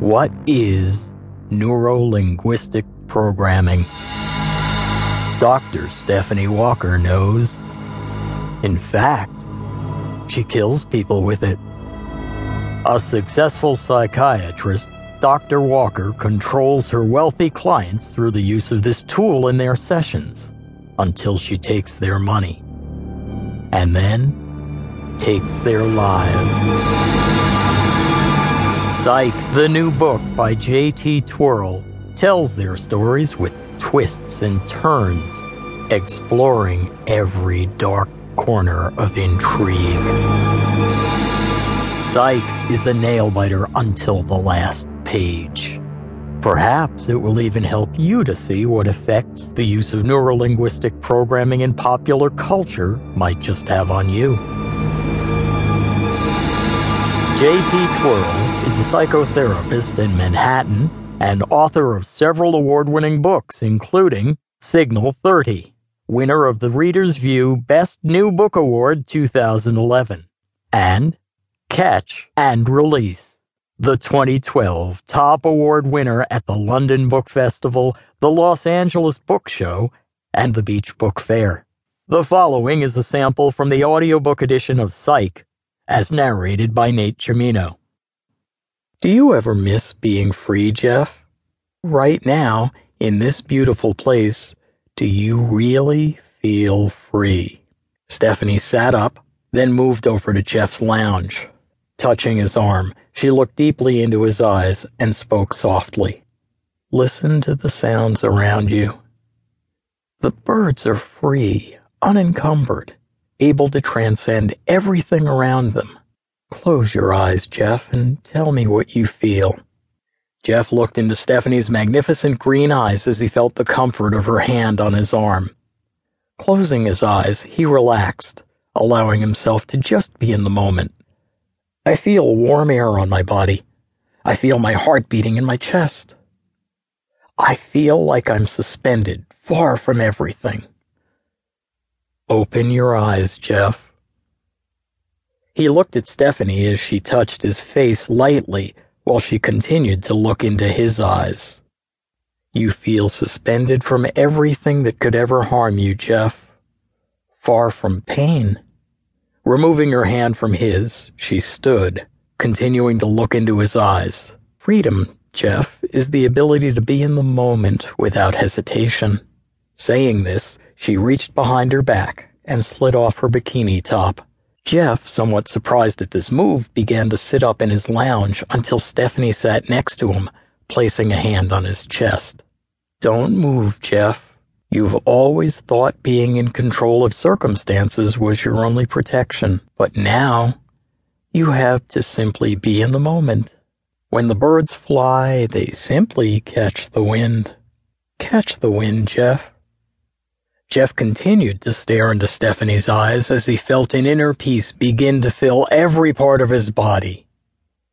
What is neurolinguistic programming? Dr. Stephanie Walker knows. In fact, she kills people with it. A successful psychiatrist, Dr. Walker controls her wealthy clients through the use of this tool in their sessions until she takes their money. And then takes their lives. Psych, the new book by J.T. Twerell, tells their stories with twists and turns, exploring every dark corner of intrigue. Psych is a nail biter until the last page. Perhaps it will even help you to see what effects the use of neurolinguistic programming in popular culture might just have on you. J.T. Twerell is a psychotherapist in Manhattan and author of several award winning books, including Signal 30, winner of the Reader's View Best New Book Award 2011, and Catch and Release, the 2012 top award winner at the London Book Festival, the Los Angeles Book Show, and the Beach Book Fair. The following is a sample from the audiobook edition of Psych, as narrated by Nate Cimmino. Do you ever miss being free, Jeff? Right now, in this beautiful place, do you really feel free? Stephanie sat up, then moved over to Jeff's lounge. Touching his arm, she looked deeply into his eyes and spoke softly. Listen to the sounds around you. The birds are free, unencumbered, able to transcend everything around them. Close your eyes, Jeff, and tell me what you feel. Jeff looked into Stephanie's magnificent green eyes as he felt the comfort of her hand on his arm. Closing his eyes, he relaxed, allowing himself to just be in the moment. I feel warm air on my body. I feel my heart beating in my chest. I feel like I'm suspended, far from everything. Open your eyes, Jeff. He looked at Stephanie as she touched his face lightly while she continued to look into his eyes. You feel suspended from everything that could ever harm you, Jeff. Far from pain. Removing her hand from his, she stood, continuing to look into his eyes. Freedom, Jeff, is the ability to be in the moment without hesitation. Saying this, she reached behind her back and slid off her bikini top. Jeff, somewhat surprised at this move, began to sit up in his lounge until Stephanie sat next to him, placing a hand on his chest. Don't move, Jeff. You've always thought being in control of circumstances was your only protection, but now you have to simply be in the moment. When the birds fly, they simply catch the wind. Catch the wind, Jeff. Jeff continued to stare into Stephanie's eyes as he felt an inner peace begin to fill every part of his body.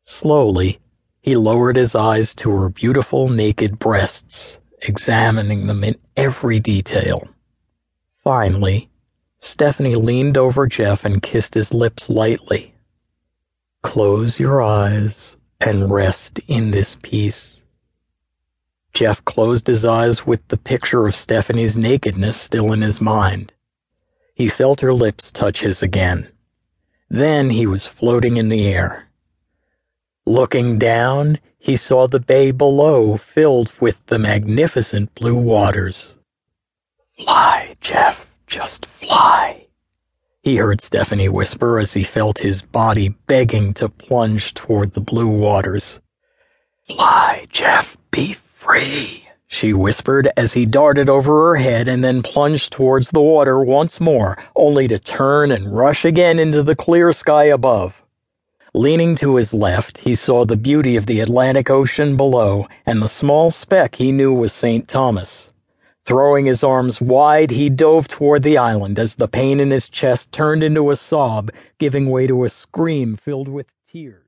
Slowly, he lowered his eyes to her beautiful naked breasts, examining them in every detail. Finally, Stephanie leaned over Jeff and kissed his lips lightly. Close your eyes and rest in this peace. Jeff closed his eyes with the picture of Stephanie's nakedness still in his mind. He felt her lips touch his again. Then he was floating in the air. Looking down, he saw the bay below filled with the magnificent blue waters. Fly, Jeff, just fly. He heard Stephanie whisper as he felt his body begging to plunge toward the blue waters. Fly, Jeff, be she whispered as he darted over her head and then plunged towards the water once more, only to turn and rush again into the clear sky above. Leaning to his left, he saw the beauty of the Atlantic Ocean below and the small speck he knew was St. Thomas. Throwing his arms wide, he dove toward the island as the pain in his chest turned into a sob, giving way to a scream filled with tears.